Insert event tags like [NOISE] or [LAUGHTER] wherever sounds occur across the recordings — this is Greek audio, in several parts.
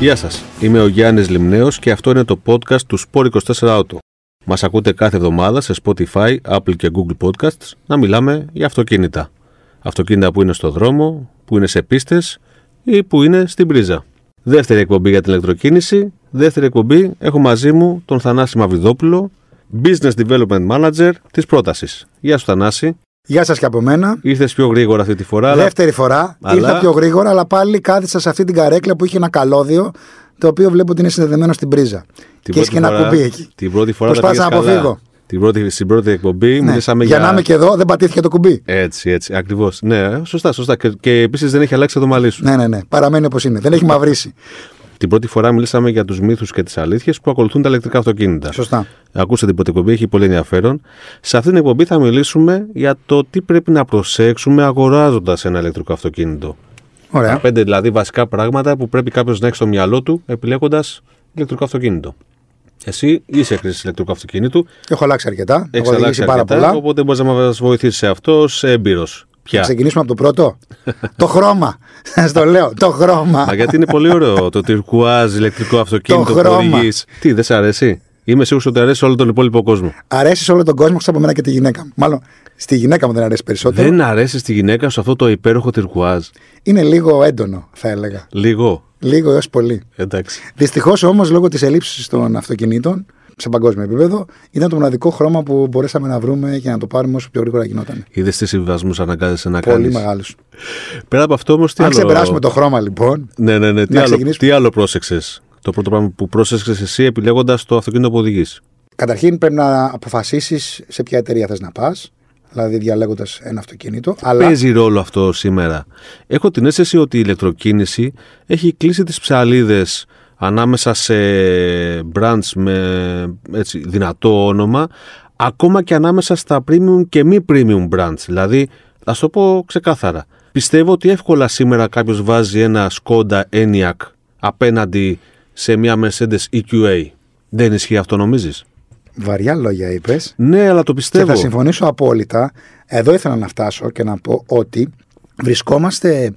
Γεια σας, είμαι ο Γιάννης Λιμνέος και αυτό είναι το podcast του Sport24 Auto. Μας ακούτε κάθε εβδομάδα σε Spotify, Apple και Google Podcasts να μιλάμε για αυτοκίνητα. Αυτοκίνητα που είναι στο δρόμο, που είναι σε πίστες ή που είναι στην πρίζα. Δεύτερη εκπομπή για την ηλεκτροκίνηση. Δεύτερη εκπομπή έχω μαζί μου τον Θανάση Μαυριδόπουλο, Business Development Manager της πρότασης. Γεια σου Θανάση. Γεια σας και από μένα. Ήρθες πιο γρήγορα αυτή τη φορά. Δεύτερη φορά. Αλλά- Ήρθα πιο γρήγορα, αλλά πάλι κάθισα σε αυτή την καρέκλα που είχε ένα καλώδιο, το οποίο βλέπω ότι είναι συνδεδεμένο στην πρίζα. Την και έχει πρώτη και ένα φορά- κουμπί εκεί. Την πρώτη φορά τα Προσπάθησα πήγες να καλά. αποφύγω. Την πρώτη, στην πρώτη εκπομπή Ναι. μιλήσαμε για... για. να είμαι και εδώ, δεν πατήθηκε το κουμπί. Έτσι, έτσι, ακριβώς. Ναι, σωστά, σωστά. Και, και επίσης δεν έχει αλλάξει το μαλλί σου. Ναι, ναι, ναι. Παραμένει όπως είναι. Δεν έχει μαυρίσει. Την πρώτη φορά μιλήσαμε για τους μύθους και τις αλήθειες που ακολουθούν τα ηλεκτρικά αυτοκίνητα. Σωστά. Ακούσατε την πρώτη εκπομπή, έχει πολύ ενδιαφέρον. Σε αυτήν την εκπομπή θα μιλήσουμε για το τι πρέπει να προσέξουμε αγοράζοντας ένα ηλεκτρικό αυτοκίνητο. Ωραία. Τα πέντε δηλαδή βασικά πράγματα που πρέπει κάποιος να έχει στο μυαλό του επιλέγοντας ηλεκτρικό αυτοκίνητο. Εσύ είσαι χρήστη ηλεκτρικού αυτοκίνητου, Έχω αλλάξει αρκετά. έχεις Έχω οδηγήσει πάρα πολλά. οπότε μπορείς να μας βοηθήσεις σε αυτό, σε έμπειρος. Θα Πια. ξεκινήσουμε από το πρώτο. [LAUGHS] το χρώμα. Σας το λέω. Το χρώμα. Μα γιατί είναι πολύ ωραίο το τυρκουάζ ηλεκτρικό αυτοκίνητο Το που χρώμα. οδηγείς. Τι, δεν σε αρέσει; Είμαι σίγουρος ότι αρέσει σε όλο τον υπόλοιπο κόσμο. Αρέσει σε όλο τον κόσμο, εκτό από μένα και τη γυναίκα μου. Μάλλον στη γυναίκα μου δεν αρέσει περισσότερο. Δεν αρέσει στη γυναίκα σου αυτό το υπέροχο τυρκουάζ. Είναι λίγο έντονο, θα έλεγα. Λίγο. Λίγο έως πολύ. Εντάξει. Δυστυχώς όμως λόγω της ελλείψης των αυτοκινήτων σε παγκόσμιο επίπεδο ήταν το μοναδικό χρώμα που μπορέσαμε να βρούμε και να το πάρουμε όσο πιο γρήγορα γινόταν. Είδες τι συμβιβασμούς αναγκάζεσαι να Πολύ κάνεις. μεγάλο. Πέρα από αυτό όμως, τι Αν άλλο. ξεπεράσουμε το χρώμα λοιπόν. Ναι, ναι, ναι. Τι Να άλλο, ξεκινήσουμε. τι άλλο πρόσεξες; Το πρώτο πράγμα που πρόσεξες εσύ επιλέγοντας το αυτοκίνητο που οδηγείς. Καταρχήν πρέπει να αποφασίσεις σε ποια εταιρεία θες να πας. Δηλαδή διαλέγοντας ένα αυτοκίνητο. Αλλά Παίζει ρόλο αυτό σήμερα; Έχω την αίσθηση ότι η ηλεκτροκίνηση έχει κλείσει τις ψαλίδες ανάμεσα σε brands με έτσι, δυνατό όνομα, ακόμα και ανάμεσα στα premium και μη premium brands. Δηλαδή, ας το πω ξεκάθαρα. Πιστεύω ότι εύκολα σήμερα κάποιος βάζει ένα Skoda Enyaq απέναντι σε μια Mercedes EQA. Δεν ισχύει αυτό νομίζεις; βαριά λόγια είπες. Ναι, αλλά το Και πιστεύω. θα συμφωνήσω απόλυτα. Εδώ ήθελα να φτάσω και να πω ότι βρισκόμαστε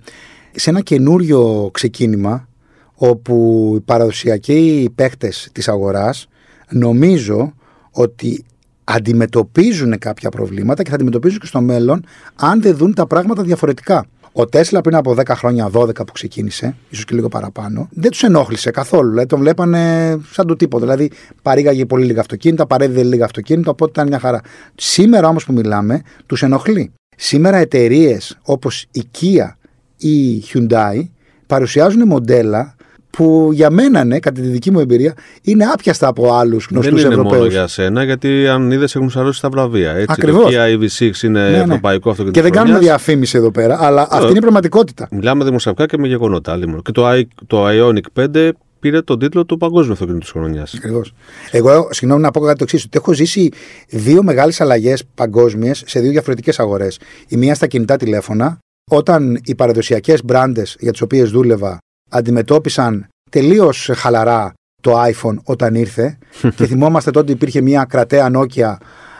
σε ένα καινούριο ξεκίνημα όπου οι παραδοσιακοί παίχτες της αγοράς νομίζω ότι αντιμετωπίζουν κάποια προβλήματα και θα αντιμετωπίζουν και στο μέλλον αν δεν δουν τα πράγματα διαφορετικά. Ο Τέσλα πριν από 10 χρόνια, 12 που ξεκίνησε, ίσως και λίγο παραπάνω, δεν τους ενόχλησε καθόλου. Δηλαδή τον βλέπανε σαν το τίποτα. Δηλαδή παρήγαγε πολύ λίγα αυτοκίνητα, παρέδιδε λίγα αυτοκίνητα, οπότε ήταν μια χαρά. Σήμερα όμως που μιλάμε, τους ενοχλεί. Σήμερα εταιρείες όπως η Kia ή η Hyundai παρουσιάζουν μοντέλα που για μένα, ναι, κατά τη δική μου εμπειρία, είναι άπιαστα από άλλους γνωστούς Δεν είναι Ευρωπαίους. μόνο για σένα, γιατί αν είδες έχουν σαρώσει τα βραβεία. Έτσι, Ακριβώς. Το Kia EV6 είναι Ναι, ναι. ευρωπαϊκό αυτοκίνητο. Και δεν της κάνουμε χρονιάς. διαφήμιση εδώ πέρα, αλλά αυτή είναι η πραγματικότητα. Μιλάμε δημοσιογραφικά και με γεγονότα. άλλη μόνο. Και το, I- το Ionic 5 πήρε τον τίτλο του παγκόσμιου αυτοκίνητου της χρονιάς. Ακριβώς. Εγώ, συγγνώμη να πω κάτι το εξής: Ότι έχω ζήσει δύο μεγάλες αλλαγές παγκόσμιες σε δύο διαφορετικές αγορές. Η μία στα κινητά τηλέφωνα, όταν οι παραδοσιακές μπράντες για τις οποίες δούλευα αντιμετώπισαν τελείως χαλαρά το iPhone όταν ήρθε. [LAUGHS] και θυμόμαστε τότε υπήρχε μια κρατέα Nokia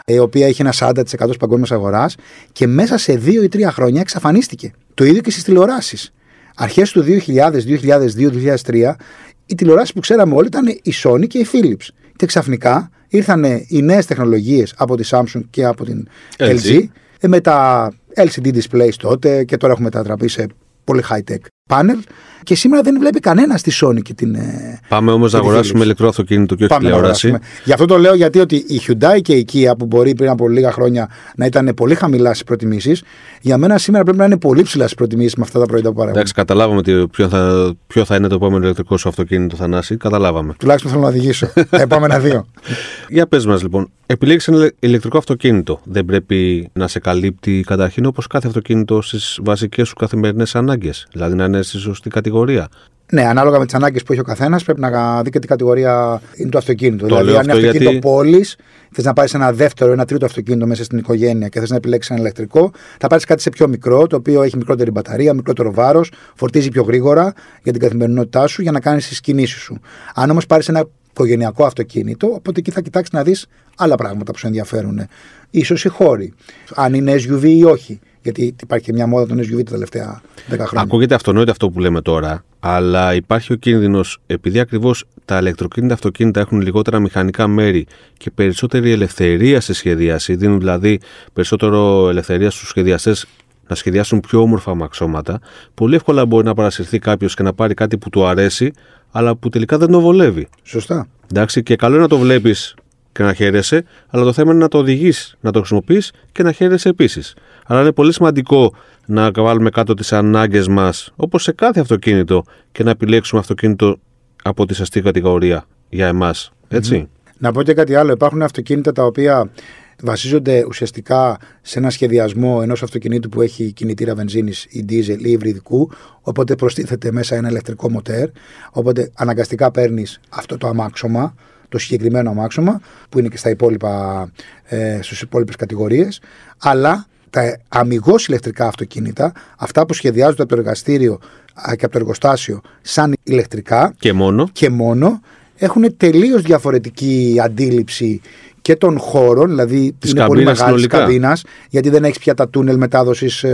η οποία είχε ένα 40% της παγκόσμιας αγοράς και μέσα σε δύο ή τρία χρόνια εξαφανίστηκε. Το ίδιο και στις τηλεοράσεις. Αρχές του 2000, 2002, 2003, οι τηλεοράσεις που ξέραμε όλοι ήταν η Sony και η Philips. Και ξαφνικά ήρθαν οι νέες τεχνολογίες από τη Samsung και από την LG. LG, ε, με τα LCD displays τότε και τώρα έχουμε μετατραπεί σε πολύ high-tech panel. Και σήμερα δεν βλέπει κανένα τη Sony και την. ε, Πάμε όμως και να τη αγοράσουμε Philips. ηλεκτρό αυτοκίνητο και όχι Πάμε να τηλεόραση. αγοράσουμε. Γι' αυτό το λέω γιατί ότι η Hyundai και η Kia που μπορεί πριν από λίγα χρόνια να ήταν πολύ χαμηλά στις προτιμήσεις, για μένα σήμερα πρέπει να είναι πολύ ψηλά στις προτιμήσεις με αυτά τα προϊόντα που παράγουν. Εντάξει, καταλάβαμε τι- ποιο θα, ποιο θα είναι το επόμενο ηλεκτρικό σου αυτοκίνητο, Θανάση. Καταλάβαμε. Τουλάχιστον θέλω να οδηγήσω. [LAUGHS] τα επόμενα δύο. Για πες μας λοιπόν, επιλέξεις ένα ηλεκτρικό αυτοκίνητο. Δεν πρέπει να σε καλύπτει καταρχήν όπως κάθε αυτοκίνητο στις βασικές σου καθημερινές ανάγκες. Δηλαδή να είναι στη σωστή κατηγορία. Ναι, ανάλογα με τις ανάγκες που έχει ο καθένας, πρέπει να δει και τι κατηγορία είναι το αυτοκίνητο. Το δηλαδή, λέω αν είναι αυτό αυτοκίνητο γιατί- πόλης, θες να πάρεις ένα δεύτερο, ένα τρίτο αυτοκίνητο μέσα στην οικογένεια και θες να επιλέξεις ένα ηλεκτρικό, θα πάρεις κάτι σε πιο μικρό, το οποίο έχει μικρότερη μπαταρία, μικρότερο βάρος, φορτίζει πιο γρήγορα για την καθημερινότητά σου για να κάνεις τις κινήσεις σου. Αν όμως πάρεις ένα οικογενειακό αυτοκίνητο, οπότε εκεί θα κοιτάξεις να δεις άλλα πράγματα που σου ενδιαφέρουν. σω οι χώροι, αν είναι SUV ή όχι. Γιατί υπάρχει και μια μόδα των SUV τα τελευταία 10 χρόνια. Ακούγεται αυτονόητο αυτό που λέμε τώρα, αλλά υπάρχει ο κίνδυνος, επειδή ακριβώς τα ηλεκτροκίνητα αυτοκίνητα έχουν λιγότερα μηχανικά μέρη και περισσότερη ελευθερία στη σχεδίαση, δίνουν δηλαδή περισσότερο ελευθερία στους σχεδιαστές να σχεδιάσουν πιο όμορφα αμαξώματα, πολύ εύκολα μπορεί να παρασυρθεί κάποιος και να πάρει κάτι που του αρέσει, αλλά που τελικά δεν το βολεύει. Σωστά. Εντάξει, και καλό είναι να το βλέπεις και να χαίρεσαι, αλλά το θέμα είναι να το οδηγείς, να το χρησιμοποιείς και να χαίρεσαι επίσης. Αλλά είναι πολύ σημαντικό να βάλουμε κάτω τις ανάγκες μας, όπως σε κάθε αυτοκίνητο, και να επιλέξουμε αυτοκίνητο από τη σωστή κατηγορία για εμάς. Έτσι. Να πω και κάτι άλλο. Υπάρχουν αυτοκίνητα τα οποία βασίζονται ουσιαστικά σε ένα σχεδιασμό ενός αυτοκινήτου που έχει κινητήρα βενζίνης ή δίζελ ή υβριδικού, οπότε προστίθεται μέσα ένα ηλεκτρικό μοτέρ, οπότε αναγκαστικά παίρνεις αυτό το αμάξωμα, το συγκεκριμένο αμάξωμα, που είναι και στα υπόλοιπα, ε, στις υπόλοιπες κατηγορίες, αλλά τα αμυγός ηλεκτρικά αυτοκίνητα, αυτά που σχεδιάζονται από το εργαστήριο και από το εργοστάσιο σαν ηλεκτρικά Και μόνο. και μόνο, έχουν τελείως διαφορετική αντίληψη και των χώρων, δηλαδή Της είναι πολύ καμπίνας μεγάλης συνολικά. καμπίνας, γιατί δεν έχεις πια τα τούνελ μετάδοσης,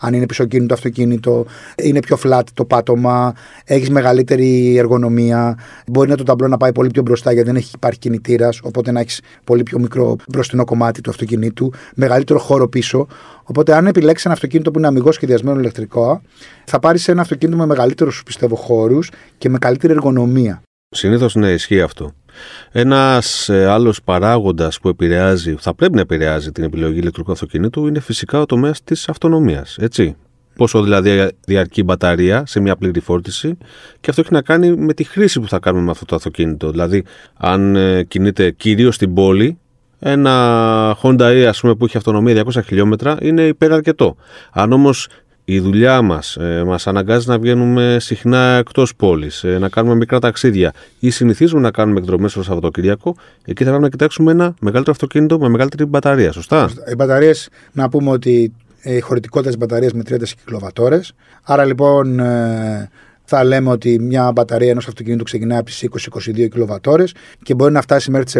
αν είναι πισωκίνητο αυτοκίνητο, είναι πιο flat το πάτωμα, έχεις μεγαλύτερη εργονομία. Μπορεί να το ταμπλό να πάει πολύ πιο μπροστά, γιατί δεν έχει υπάρχει κινητήρας, οπότε να έχεις πολύ πιο μικρό μπροστινό κομμάτι του αυτοκινήτου, μεγαλύτερο χώρο πίσω. Οπότε, αν επιλέξεις ένα αυτοκίνητο που είναι αμυγό σχεδιασμένο ηλεκτρικό, θα πάρεις ένα αυτοκίνητο με μεγαλύτερους πιστεύω χώρους και με καλύτερη εργονομία. Συνήθως ναι, ισχύει αυτό. Ένας άλλος παράγοντας που επηρεάζει, θα πρέπει να επηρεάζει την επιλογή ηλεκτρικού αυτοκινήτου είναι φυσικά ο τομέας της αυτονομίας. Έτσι. Πόσο δηλαδή διαρκεί η μπαταρία σε μια πλήρη φόρτιση και αυτό έχει να κάνει με τη χρήση που θα κάνουμε με αυτό το αυτοκίνητο. Δηλαδή, αν ε, κινείται κυρίως στην πόλη, ένα Honda E ας πούμε, που έχει αυτονομία 200 χιλιόμετρα είναι υπεραρκετό. Αν όμως η δουλειά μας ε, μας αναγκάζει να βγαίνουμε συχνά εκτός πόλης, ε, να κάνουμε μικρά ταξίδια ή συνηθίζουμε να κάνουμε εκδρομές το Σαββατοκύριακο, εκεί θα πρέπει να κοιτάξουμε ένα μεγαλύτερο αυτοκίνητο με μεγαλύτερη μπαταρία. Σωστά; Οι μπαταρίες, να πούμε ότι ε, η χωρητικότητα τη μπαταρία με 30 κιλοβατόρες. Άρα λοιπόν ε, θα λέμε ότι μια μπαταρία ενός αυτοκινήτου ξεκινάει από τις 20-22 κιλοβατόρες και μπορεί να φτάσει μέχρι τις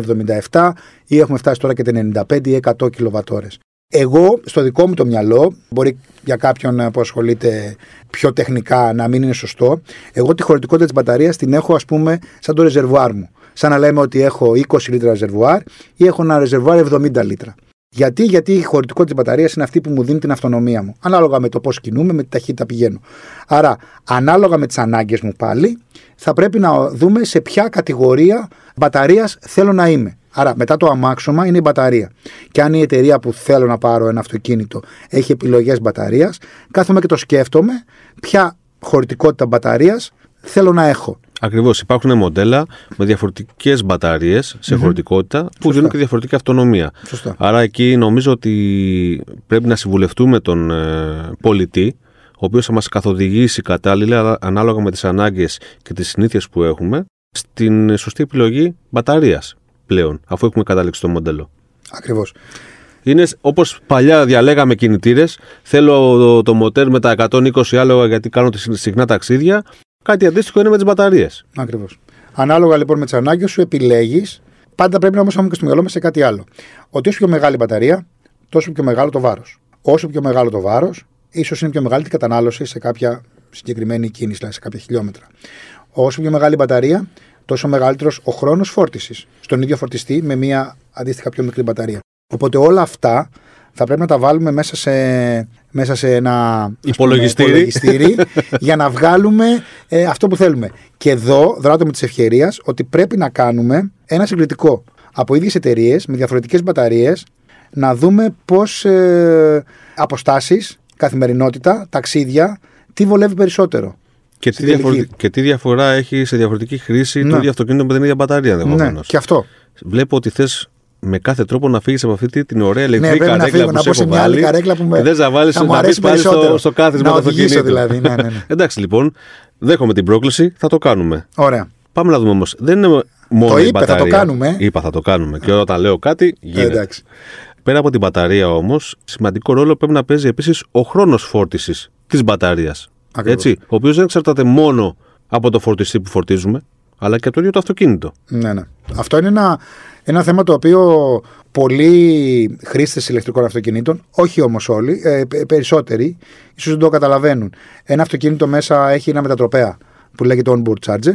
77 ή έχουμε φτάσει τώρα και τα 95 ή 100 κιλοβατόρες. Εγώ, στο δικό μου το μυαλό, μπορεί για κάποιον που ασχολείται πιο τεχνικά να μην είναι σωστό, εγώ τη χωρητικότητα της μπαταρίας την έχω, ας πούμε, σαν το ρεζερβουάρ μου. Σαν να λέμε ότι έχω 20 λίτρα ρεζερβουάρ ή έχω ένα ρεζερβουάρ 70 λίτρα. Γιατί, γιατί η χωρητικότητα της μπαταρίας είναι αυτή που μου δίνει την αυτονομία μου. Ανάλογα με το πώς κινούμε, με τη ταχύτητα πηγαίνω. Άρα, ανάλογα με τις ανάγκες μου πάλι, θα πρέπει να δούμε σε ποια κατηγορία μπαταρίας θέλω να είμαι. Άρα, μετά το αμάξωμα είναι η μπαταρία. Και αν η εταιρεία που θέλω να πάρω ένα αυτοκίνητο έχει επιλογές μπαταρίας, κάθομαι και το σκέφτομαι ποια χωρητικότητα μπαταρίας θέλω να έχω. Ακριβώς. Υπάρχουν μοντέλα με διαφορετικές μπαταρίες σε χωρητικότητα που δίνουν και διαφορετική αυτονομία. Σωστά. Άρα εκεί νομίζω ότι πρέπει να συμβουλευτούμε τον ε, πολιτή, ο οποίος θα μας καθοδηγήσει κατάλληλα ανάλογα με τις ανάγκες και τις συνήθειες που έχουμε στην σωστή επιλογή μπαταρίας πλέον, αφού έχουμε καταλήξει το μοντέλο. Ακριβώς. Είναι όπως παλιά διαλέγαμε κινητήρες. Θέλω το, το μοτέρ με τα 120 άλογα γιατί κάνω συχνά ταξίδια. Κάτι αντίστοιχο είναι με τις μπαταρίες. Ακριβώς. Ανάλογα λοιπόν με τις ανάγκες σου, επιλέγεις. Πάντα πρέπει όμως να έχουμε και στο μυαλό μας σε κάτι άλλο. Ότι όσο πιο μεγάλη η μπαταρία, τόσο πιο μεγάλο το βάρος. Όσο πιο μεγάλο το βάρος, ίσως είναι πιο μεγάλη την κατανάλωση σε κάποια συγκεκριμένη κίνηση, δηλαδή σε κάποια χιλιόμετρα. Όσο πιο μεγάλη η μπαταρία, τόσο μεγαλύτερος ο χρόνος φόρτισης στον ίδιο φορτιστή με μια αντίστοιχα πιο μικρή μπαταρία. Οπότε όλα αυτά θα πρέπει να τα βάλουμε μέσα σε, μέσα σε ένα ας πούμε, Υπολογιστήρι. υπολογιστήρι [LAUGHS] για να βγάλουμε ε, αυτό που θέλουμε. Και εδώ δράτω με τη ευκαιρία ότι πρέπει να κάνουμε ένα συγκριτικό από ίδιες εταιρείες με διαφορετικές μπαταρίες να δούμε πώς ε, αποστάσεις, καθημερινότητα, ταξίδια, τι βολεύει περισσότερο. Και τι, Στην τελική. διαφορε- και τι διαφορά έχει σε διαφορετική χρήση Ναι. το ίδιο αυτοκίνητο με την ίδια μπαταρία ενδεχομένω. Ναι, και αυτό. Βλέπω ότι θες με κάθε τρόπο να φύγεις από αυτή τη- την ωραία Ναι, ηλεκτρική πρέπει να καρέκλα φύγω, που να σε πω σε έχω μια άλλη βάλει. καρέκλα που με- Και δεν θα βάλεις θα να, μου μπεις αρέσει πάλι στο, περισσότερο. στο κάθισμα Να του οδηγήσω αυτοκίνητου. δηλαδή, ναι, ναι, ναι. [LAUGHS] Εντάξει λοιπόν, δέχομαι την πρόκληση, θα το κάνουμε. Ωραία. Πάμε να δούμε όμως. Δεν είναι μόνο Το η είπε, θα το μπαταρία. κάνουμε. Είπα, θα το κάνουμε. Και όταν λέω κάτι, γίνεται. εντάξει. Πέρα από την μπαταρία όμως, σημαντικό ρόλο πρέπει να παίζει επίσης ο χρόνος φόρτισης της μπαταρίας. Ακριβώς. Έτσι. Ο οποίος δεν εξαρτάται μόνο από το φορτιστή που φορτίζουμε, αλλά και από το ίδιο το αυτοκίνητο. Ναι, ναι. Αυτό είναι ένα Ένα θέμα το οποίο πολλοί χρήστες ηλεκτρικών αυτοκινήτων, όχι όμως όλοι, ε, περισσότεροι, ίσως δεν το καταλαβαίνουν. Ένα αυτοκίνητο μέσα έχει ένα μετατροπέα που λέγεται onboard charger,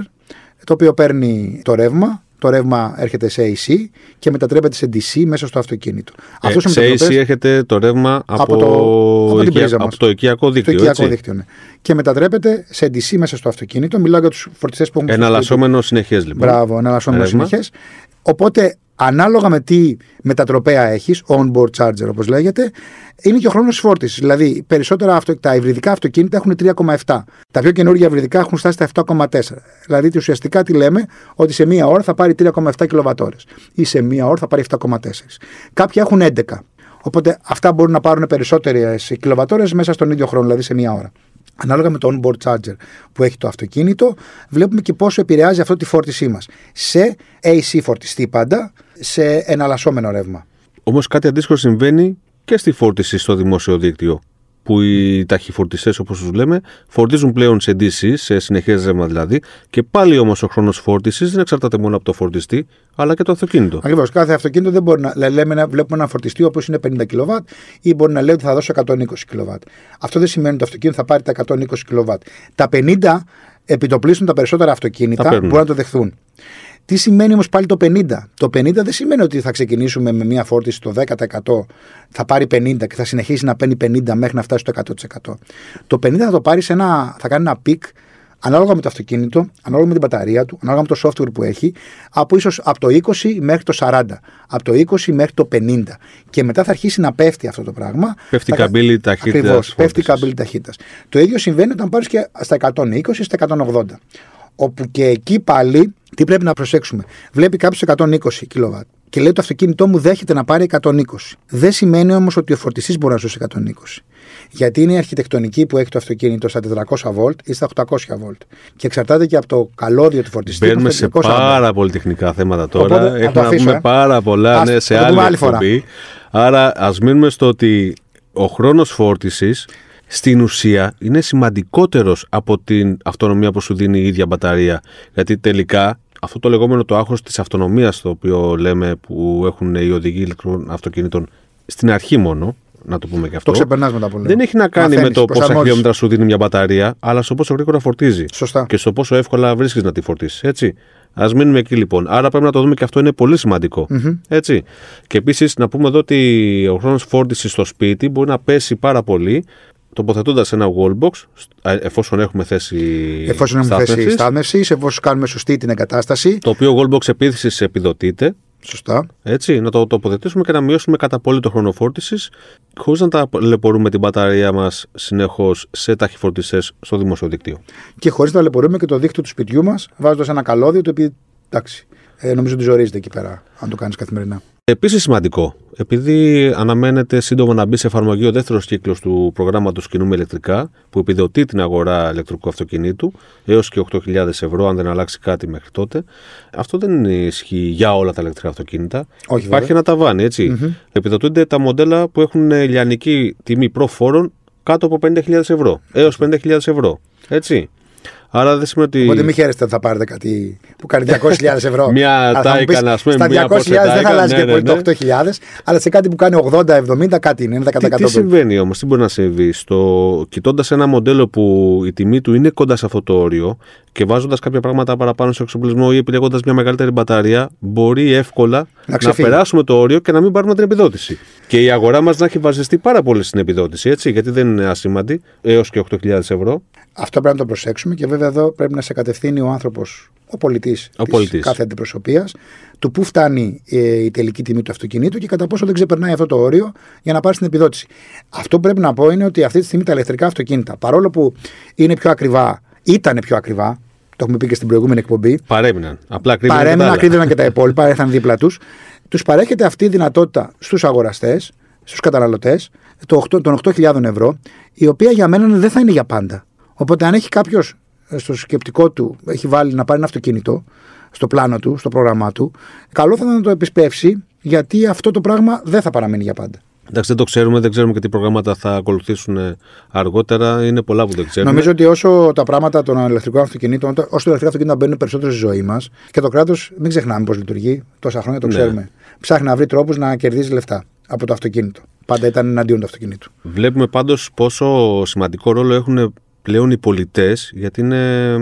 το οποίο παίρνει το ρεύμα, το ρεύμα έρχεται σε AC και μετατρέπεται σε DC μέσα στο αυτοκίνητο. Ε, σε AC έρχεται το ρεύμα από, από, το, από, οικια, από το οικιακό δίκτυο. Το οικιακό δίκτυο ναι. Και μετατρέπεται σε DC μέσα στο αυτοκίνητο. Μιλάω για τους φορτιστές που έχουν. Εναλλασσόμενο συνεχές λοιπόν. Μπράβο, εναλλασσόμενο συνεχές. Οπότε ανάλογα με τι μετατροπέα έχεις, on-board charger όπως λέγεται, είναι και ο χρόνος φόρτισης. Δηλαδή, περισσότερα αυτο, τα υβριδικά αυτοκίνητα έχουν 3,7. Τα πιο καινούργια υβριδικά έχουν φτάσει στα 7,4. Δηλαδή, ουσιαστικά τι λέμε, ότι σε μία ώρα θα πάρει 3,7 κιλοβατόρες ή σε μία ώρα θα πάρει 7,4. Κάποια έχουν 11. Οπότε αυτά μπορούν να πάρουν περισσότερες κιλοβατόρες μέσα στον ίδιο χρόνο, δηλαδή σε μία ώρα. Ανάλογα με το onboard charger που έχει το αυτοκίνητο, βλέπουμε και πόσο επηρεάζει αυτό τη φόρτισή μας. Σε AC φορτιστή πάντα, σε εναλλασσόμενο ρεύμα. Όμως κάτι αντίστοιχο συμβαίνει και στη φόρτιση στο δημόσιο δίκτυο. Που οι ταχυφορτιστές, όπως τους λέμε, φορτίζουν πλέον σε DC, σε συνεχές ρεύμα δηλαδή, και πάλι όμως ο χρόνος φόρτισης δεν εξαρτάται μόνο από το φορτιστή, αλλά και το αυτοκίνητο. Ακριβώς. Κάθε αυτοκίνητο δεν μπορεί να λέμε να βλέπουμε ένα φορτιστή όπως είναι 50 kW ή μπορεί να λέει ότι θα δώσω 120 kW. Αυτό δεν σημαίνει ότι το αυτοκίνητο θα πάρει τα 120 kW. Τα 50 επιτοπλίστων τα περισσότερα αυτοκίνητα μπορούν να το δεχθούν. Τι σημαίνει όμως πάλι το 50. Το 50 δεν σημαίνει ότι θα ξεκινήσουμε με μια φόρτιση το 10%, θα πάρει 50 και θα συνεχίσει να παίρνει 50 μέχρι να φτάσει στο 100%. Το 50 θα το πάρει σε ένα, θα κάνει ένα peak ανάλογα με το αυτοκίνητο, ανάλογα με την μπαταρία του, ανάλογα με το software που έχει, από ίσως από το 20 μέχρι το 40, από το 20 μέχρι το 50. Και μετά θα αρχίσει να πέφτει αυτό το πράγμα. Πέφτει η καμπύλη ταχύτητας. Ακριβώς, πέφτει η καμπύλη ταχύτητας. Το ίδιο συμβαίνει όταν πάρεις και στα 120 στα 180. Όπου και εκεί πάλι τι πρέπει να προσέξουμε. Βλέπει κάποιος 120 kW και λέει το αυτοκίνητό μου δέχεται να πάρει 120. Δεν σημαίνει όμως ότι ο φορτιστής μπορεί να ζήσει 120. Γιατί είναι η αρχιτεκτονική που έχει το αυτοκίνητο στα 400 V ή στα 800 V. Και εξαρτάται και από το καλώδιο του φορτιστή. Μπαίνουμε σε πάρα πολύ τεχνικά θέματα τώρα. Οπότε, Έχουμε να πούμε ε. πάρα πολλά ναι, σε άλλη, άλλη φορά. Άρα ας μείνουμε στο ότι ο χρόνος φόρτισης στην ουσία είναι σημαντικότερος από την αυτονομία που σου δίνει η ίδια μπαταρία. Γιατί τελικά αυτό το λεγόμενο το άγχος της αυτονομίας το οποίο λέμε που έχουν οι οδηγοί ηλεκτρών αυτοκινήτων στην αρχή μόνο, να το πούμε και αυτό. Το ξεπερνάς μετά πολύ. Δεν έχει να κάνει Μαθαίνεις, με το πόσα χιλιόμετρα σου δίνει μια μπαταρία, αλλά στο πόσο γρήγορα φορτίζει. Σωστά. Και στο πόσο εύκολα βρίσκεις να τη φορτίσεις. Έτσι. Α μείνουμε εκεί λοιπόν. Άρα πρέπει να το δούμε και αυτό είναι πολύ Έτσι. Και επίσης να πούμε εδώ ότι ο χρόνος φόρτισης στο σπίτι μπορεί να πέσει πάρα πολύ τοποθετώντας ένα wallbox, εφόσον έχουμε θέση εφόσον έχουμε θέση στάθμευσης, εφόσον κάνουμε σωστή την εγκατάσταση. Το οποίο wallbox επίθεση επιδοτείται. Σωστά. Έτσι, να το τοποθετήσουμε και να μειώσουμε κατά πολύ το χρόνο φόρτισης, χωρίς να τα λεπορούμε την μπαταρία μας συνεχώς σε ταχυφορτιστέ στο δημόσιο δίκτυο. Και χωρίς να λεπορούμε και το δίκτυο του σπιτιού μας, βάζοντας ένα καλώδιο το οποίο εντάξει, ε, νομίζω ότι ζορίζεται εκεί πέρα, αν το κάνεις καθημερινά. Επίσης σημαντικό, επειδή αναμένεται σύντομα να μπει σε εφαρμογή ο δεύτερος κύκλος του προγράμματος Κινούμε ηλεκτρικά, που επιδοτεί την αγορά ηλεκτρικού αυτοκινήτου έως και 8.000 ευρώ, αν δεν αλλάξει κάτι μέχρι τότε. Αυτό δεν ισχύει για όλα τα ηλεκτρικά αυτοκίνητα. Όχι, Υπάρχει ένα ταβάνι, έτσι. Mm-hmm. Επιδοτούνται τα μοντέλα που έχουν λιανική τιμή προφόρων κάτω από 50.000 ευρώ, έως 50.000 ευρώ. Έτσι. Άρα δεν σημαίνει ότι. Οπότε μην χαίρεστε ότι θα πάρετε κάτι που κάνει [LAUGHS] 200.000 ευρώ. μια τάικα, να πούμε. Στα 200.000 δεν θα αλλάζει ναι, και ναι, πολύ το 8.000, ναι. αλλά σε κάτι που κάνει 80-70 κάτι είναι. Τι, τι συμβαίνει όμως, τι μπορεί να συμβεί. Στο... Κοιτώντας ένα μοντέλο που η τιμή του είναι κοντά σε αυτό το όριο και βάζοντας κάποια πράγματα παραπάνω στο εξοπλισμό ή επιλέγοντα μια μεγαλύτερη μπαταρία, μπορεί εύκολα να, να, περάσουμε το όριο και να μην πάρουμε την επιδότηση. Και η αγορά μας να έχει βασιστεί πάρα πολύ στην επιδότηση, έτσι, γιατί δεν είναι ασήμαντη, έως και 8.000 ευρώ. Αυτό πρέπει να το προσέξουμε και βέβαια εδώ πρέπει να σε κατευθύνει ο άνθρωπος, ο πολιτής της κάθε αντιπροσωπείας, του πού φτάνει ε, η τελική τιμή του αυτοκινήτου και κατά πόσο δεν ξεπερνάει αυτό το όριο για να πάρει την επιδότηση. Αυτό που πρέπει να πω είναι ότι αυτή τη στιγμή τα ηλεκτρικά αυτοκίνητα, παρόλο που είναι πιο ακριβά, ήταν πιο ακριβά, το έχουμε πει και στην προηγούμενη εκπομπή. Παρέμειναν. Απλά κρύβαιναν. Παρέμειναν, κρύβαιναν και τα υπόλοιπα, [LAUGHS] έρθαν δίπλα τους. Τους παρέχεται αυτή η δυνατότητα στους αγοραστές, στους καταναλωτές, των 8.000 ευρώ, η οποία για μένα δεν θα είναι για πάντα. Οπότε, αν έχει κάποιος ε, στο σκεπτικό του, έχει βάλει να πάρει ένα αυτοκίνητο στο πλάνο του, στο πρόγραμμά του, καλό θα ήταν να το επισπεύσει, γιατί αυτό το πράγμα δεν θα παραμείνει για πάντα. Εντάξει, δεν το ξέρουμε, δεν ξέρουμε και τι προγράμματα θα ακολουθήσουν ε, αργότερα. Είναι πολλά που δεν ξέρουμε. Νομίζω ότι όσο τα πράγματα των ηλεκτρικών αυτοκινήτων, όσο τα ηλεκτρικά αυτοκίνητα μπαίνουν περισσότερο στη ζωή μας και το κράτος, μην ξεχνάμε πώς λειτουργεί. Τόσα χρόνια το Ναι. ξέρουμε. Ψάχνει να βρει τρόπους να κερδίζει λεφτά από το αυτοκίνητο. Πάντα ήταν εναντίον του αυτοκινήτου. Βλέπουμε πάντως πόσο σημαντικό ρόλο έχουν πλέον οι πολιτές γιατί είναι, ε,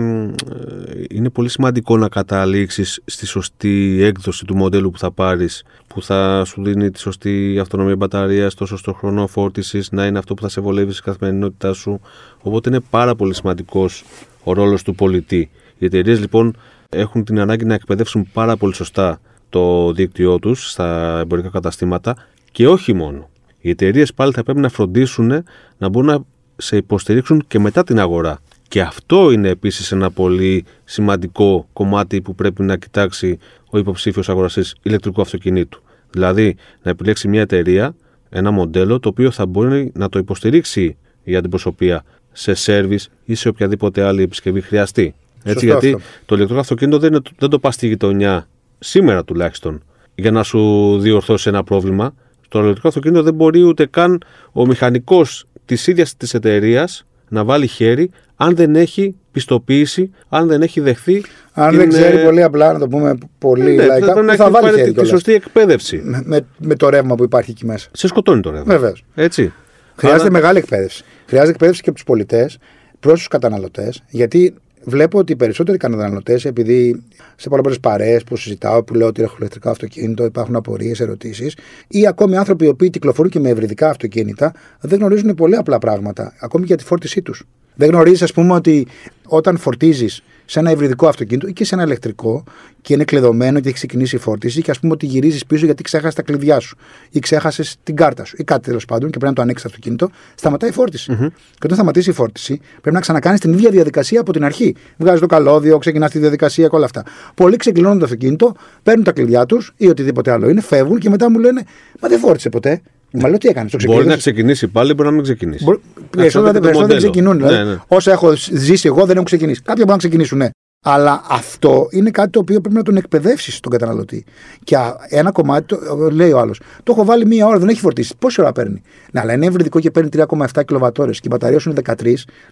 είναι πολύ σημαντικό να καταλήξεις στη σωστή έκδοση του μοντέλου που θα πάρεις που θα σου δίνει τη σωστή αυτονομία μπαταρίας, το σωστό χρόνο φόρτισης να είναι αυτό που θα σε βολεύει στην καθημερινότητά σου οπότε είναι πάρα πολύ σημαντικός ο ρόλος του πολιτή οι εταιρείες λοιπόν έχουν την ανάγκη να εκπαιδεύσουν πάρα πολύ σωστά το δίκτυό τους στα εμπορικά καταστήματα και όχι μόνο. Οι εταιρείες πάλι θα πρέπει να φροντίσουν να μπορούν να σε υποστηρίξουν και μετά την αγορά. Και αυτό είναι επίσης ένα πολύ σημαντικό κομμάτι που πρέπει να κοιτάξει ο υποψήφιος αγοραστής ηλεκτρικού αυτοκινήτου. Δηλαδή, να επιλέξει μια εταιρεία, ένα μοντέλο το οποίο θα μπορεί να το υποστηρίξει για την προσωπία σε σέρβις ή σε οποιαδήποτε άλλη επισκευή χρειαστεί. Έτσι, Σωστό γιατί αυτό. το ηλεκτρικό αυτοκίνητο δεν, είναι- δεν το πας στη γειτονιά, σήμερα τουλάχιστον, για να σου διορθώσει ένα πρόβλημα. Το ηλεκτρικό αυτοκίνητο δεν μπορεί ούτε καν ο μηχανικός της ίδιας της εταιρείας να βάλει χέρι αν δεν έχει πιστοποίηση, αν δεν έχει δεχθεί. Αν την, δεν ξέρει ε, πολύ απλά, να το πούμε πολύ ναι, λαϊκά, πρέπει να που θα έχει βάλει πάρει χέρι τη, τη κιόλας. σωστή εκπαίδευση. με, με, με το ρεύμα που υπάρχει εκεί μέσα. Σε σκοτώνει το ρεύμα. Βεβαίως. Έτσι. Χρειάζεται Άρα- μεγάλη εκπαίδευση. Χρειάζεται εκπαίδευση και από τους πολιτές προς τους καταναλωτές, γιατί βλέπω ότι οι περισσότεροι καταναλωτές, επειδή σε πολλές παρέες που συζητάω, που λέω ότι έχω ηλεκτρικό αυτοκίνητο, υπάρχουν απορίες, ερωτήσεις, ή ακόμη άνθρωποι οι οποίοι κυκλοφορούν και με ευρυδικά αυτοκίνητα, δεν γνωρίζουν πολύ απλά πράγματα, ακόμη για τη φόρτισή τους. Δεν γνωρίζεις, ας πούμε, ότι όταν φορτίζεις σε ένα υβριδικό αυτοκίνητο ή και σε ένα ηλεκτρικό και είναι κλειδωμένο και έχει ξεκινήσει η φόρτιση και ας πούμε ότι γυρίζεις πίσω γιατί ξέχασες τα κλειδιά σου ή ξέχασες την κάρτα σου ή κάτι τέλος πάντων και πρέπει να το ανοίξεις το αυτοκίνητο, σταματάει η φορτιση Και όταν σταματήσει η φόρτιση, πρέπει να ξανακάνεις την ίδια διαδικασία από την αρχή. Βγάζεις το καλώδιο, ξεκινάς τη διαδικασία και όλα αυτά. Πολλοί ξεκλειδώνουν το αυτοκίνητο, παίρνουν τα κλειδιά τους ή οτιδήποτε άλλο είναι, φεύγουν και μετά μου λένε Μα δεν φόρτισε ποτέ. Μα λέω τι έκανες, το Μπορεί να ξεκλείδωσε. ξεκινήσει πάλι, μπορεί να μην ξεκινήσει. Μπορεί- Περισσότερα δεν Εξαρτάται από το περισσότερα δεν μοντέλο. ξεκινούν. Δηλαδή, Ναι, ναι. Όσα έχω ζήσει εγώ δεν έχουν ξεκινήσει. Κάποια μπορούν να ξεκινήσουν, ναι. Αλλά αυτό είναι κάτι το οποίο πρέπει να τον εκπαιδεύσεις τον καταναλωτή. Και α, ένα κομμάτι, το, λέει ο άλλος, το έχω βάλει μία ώρα, δεν έχει φορτίσει. Πόση ώρα παίρνει; Ναι, αλλά είναι ευρυδικό και παίρνει 3,7 κιλοβατόρες και η μπαταρία σου είναι 13,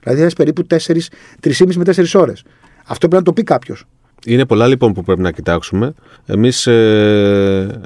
δηλαδή θα έχει περίπου 4, 3,5 με 4 ώρες. Αυτό πρέπει να το πει κάποιος. Είναι πολλά λοιπόν που πρέπει να κοιτάξουμε. Εμείς να,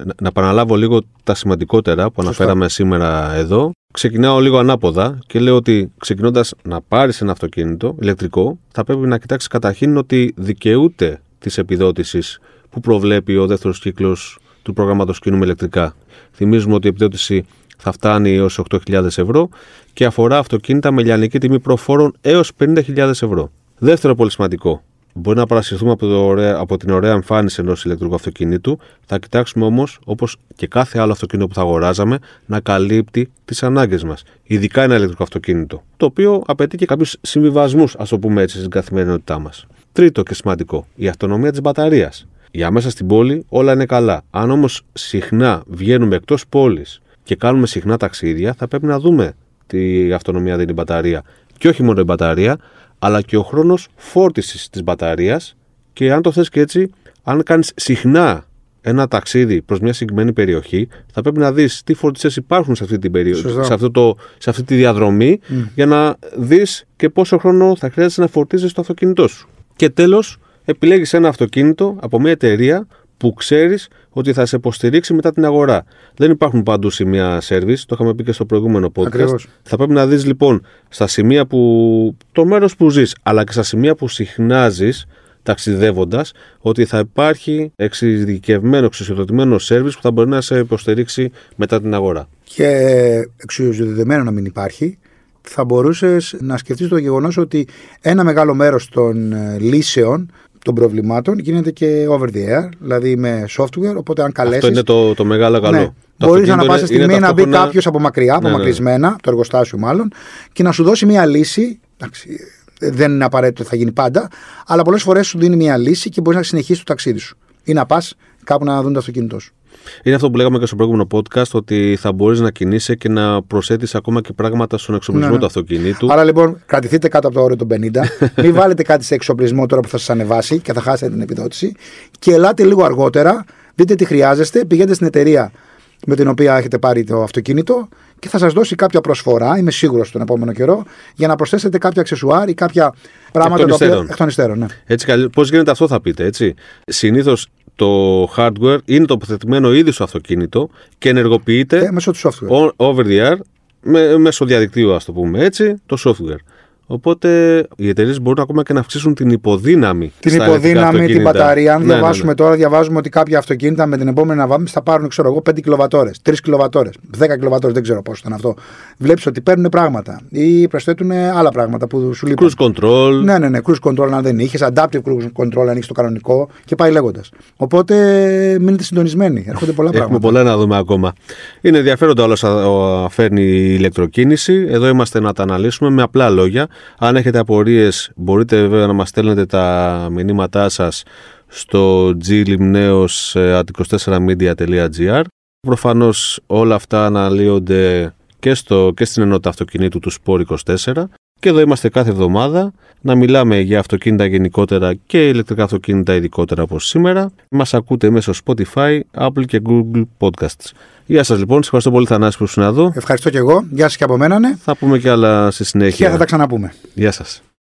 να επαναλάβω λίγο τα σημαντικότερα που αναφέραμε σήμερα εδώ. Ξεκινάω λίγο ανάποδα και λέω ότι ξεκινώντας να πάρεις ένα αυτοκίνητο ηλεκτρικό, θα πρέπει να κοιτάξεις καταρχήν ότι δικαιούται της επιδότησης που προβλέπει ο δεύτερος κύκλος του προγράμματος κινούμε ηλεκτρικά. Θυμίζουμε ότι η επιδότηση θα φτάνει έως 8.000 ευρώ και αφορά αυτοκίνητα με λιανική τιμή προφόρων έως 50.000 ευρώ. Δεύτερο πολύ σημαντικό, Μπορεί να παρασυρθούμε από, το ωραία, από την ωραία εμφάνιση ενός ηλεκτρικού αυτοκινήτου. Θα κοιτάξουμε όμως, όπως και κάθε άλλο αυτοκίνητο που θα αγοράζαμε, να καλύπτει τις ανάγκες μας. Ειδικά ένα ηλεκτρικό αυτοκίνητο. Το οποίο απαιτεί και κάποιους συμβιβασμούς, ας το πούμε έτσι, στην καθημερινότητά μας. Τρίτο και σημαντικό, η αυτονομία της μπαταρίας. Για μέσα στην πόλη όλα είναι καλά. Αν όμως συχνά βγαίνουμε εκτός πόλης και κάνουμε συχνά ταξίδια, θα πρέπει να δούμε τι αυτονομία δίνει η μπαταρία. Και όχι μόνο η μπαταρία, αλλά και ο χρόνος φόρτισης της μπαταρίας. Και αν το θες και έτσι, αν κάνεις συχνά ένα ταξίδι προς μια συγκεκριμένη περιοχή, θα πρέπει να δεις τι φορτιστέ υπάρχουν σε αυτή, την περίοδο, Σωστά. σε, αυτό το, σε αυτή τη διαδρομή, για να δεις και πόσο χρόνο θα χρειάζεται να φορτίζεις το αυτοκίνητό σου. Και τέλος, επιλέγεις ένα αυτοκίνητο από μια εταιρεία που ξέρεις ότι θα σε υποστηρίξει μετά την αγορά. Δεν υπάρχουν παντού σημεία service, το είχαμε πει και στο προηγούμενο podcast. Ακριβώς. Θα πρέπει να δεις λοιπόν στα σημεία που. το μέρος που ζεις, αλλά και στα σημεία που συχνάζει ταξιδεύοντας, ότι θα υπάρχει εξειδικευμένο, εξουσιοδοτημένο σερβις που θα μπορεί να σε υποστηρίξει μετά την αγορά. Και εξουσιοδοτημένο να μην υπάρχει, θα μπορούσες να σκεφτείς το γεγονός ότι ένα μεγάλο μέρος των ε, λύσεων των προβλημάτων γίνεται και over the air, δηλαδή με software. Οπότε, αν καλέσει. Αυτό είναι το, το μεγάλο καλό. Ναι. Το Μπορείς να αυτοκίνητο πάσα είναι- είναι στιγμή να μπει ταυτόχρονα- κάποιος από μακριά, Ναι, ναι, ναι. απομακρυσμένα, το εργοστάσιο μάλλον, και να σου δώσει μια λύση. Εντάξει, δεν είναι απαραίτητο ότι θα γίνει πάντα, αλλά πολλές φορές σου δίνει μια λύση και μπορείς να συνεχίσεις το ταξίδι σου. Ή να πας κάπου να δουν το αυτοκίνητό σου. Είναι αυτό που λέγαμε και στο προηγούμενο podcast, ότι θα μπορείς να κινείσαι και να προσθέτεις ακόμα και πράγματα στον εξοπλισμό Ναι, ναι. του αυτοκινήτου. Άρα λοιπόν, κρατηθείτε κάτω από το όριο των 50. [LAUGHS] Μην βάλετε κάτι σε εξοπλισμό τώρα που θα σας ανεβάσει και θα χάσετε την επιδότηση. Και ελάτε λίγο αργότερα, δείτε τι χρειάζεστε, πηγαίνετε στην εταιρεία με την οποία έχετε πάρει το αυτοκίνητο και θα σας δώσει κάποια προσφορά, είμαι σίγουρος τον επόμενο καιρό, για να προσθέσετε κάποια αξεσουάρ ή κάποια πράγματα των τα οποία. υστέρων. Εκ των υστέρων, ναι. Έτσι, πώς γίνεται αυτό, θα πείτε, έτσι. Συνήθως το hardware είναι τοποθετημένο ήδη στο αυτοκίνητο και ενεργοποιείται Ε, μέσω του software. on- over the air με, μέσω διαδικτύου, ας το πούμε έτσι, το software. Οπότε οι εταιρείες μπορούν ακόμα και να αυξήσουν την υποδύναμη. Την στα ηλεκτρικά υποδύναμη, την αυτοκίνητα. μπαταρία. Αν Ναι, ναι, διαβάσουμε ναι. τώρα, διαβάζουμε ότι κάποια αυτοκίνητα με την επόμενη αναβάθμιση θα πάρουν, ξέρω εγώ, 5 κιλοβατόρες, 3 κιλοβατόρες, 10 κιλοβατόρες, δεν ξέρω πόσο ήταν αυτό. Βλέπεις ότι παίρνουν πράγματα ή προσθέτουν άλλα πράγματα που σου λείπουν. Cruise control. Ναι, ναι, ναι, cruise control αν δεν είχες, adaptive cruise control αν είχε το κανονικό και πάει λέγοντας. Οπότε μείνετε συντονισμένοι. Έρχονται πολλά Έχουμε πράγματα. πολλά να δούμε ακόμα. Είναι ενδιαφέροντα όλα όσα φέρνει η ηλεκτροκίνηση. Εδώ είμαστε να τα αναλύσουμε με απλά λόγια. Αν έχετε απορίες μπορείτε βέβαια να μας στέλνετε τα μηνύματά σας στο glimneos.at24media.gr Προφανώς όλα αυτά αναλύονται και, στο, και στην ενότητα αυτοκινήτου του Sport 24 και εδώ είμαστε κάθε εβδομάδα να μιλάμε για αυτοκίνητα γενικότερα και ηλεκτρικά αυτοκίνητα ειδικότερα όπως σήμερα. Μας ακούτε μέσω Spotify, Apple και Google Podcasts. Γεια σας λοιπόν, σας ευχαριστώ πολύ Θανάση που ήσουν εδώ. Ευχαριστώ και εγώ. Γεια σας και από μένα, ναι. Θα πούμε και άλλα στη Και συνέχεια. θα τα ξαναπούμε. Γεια σας.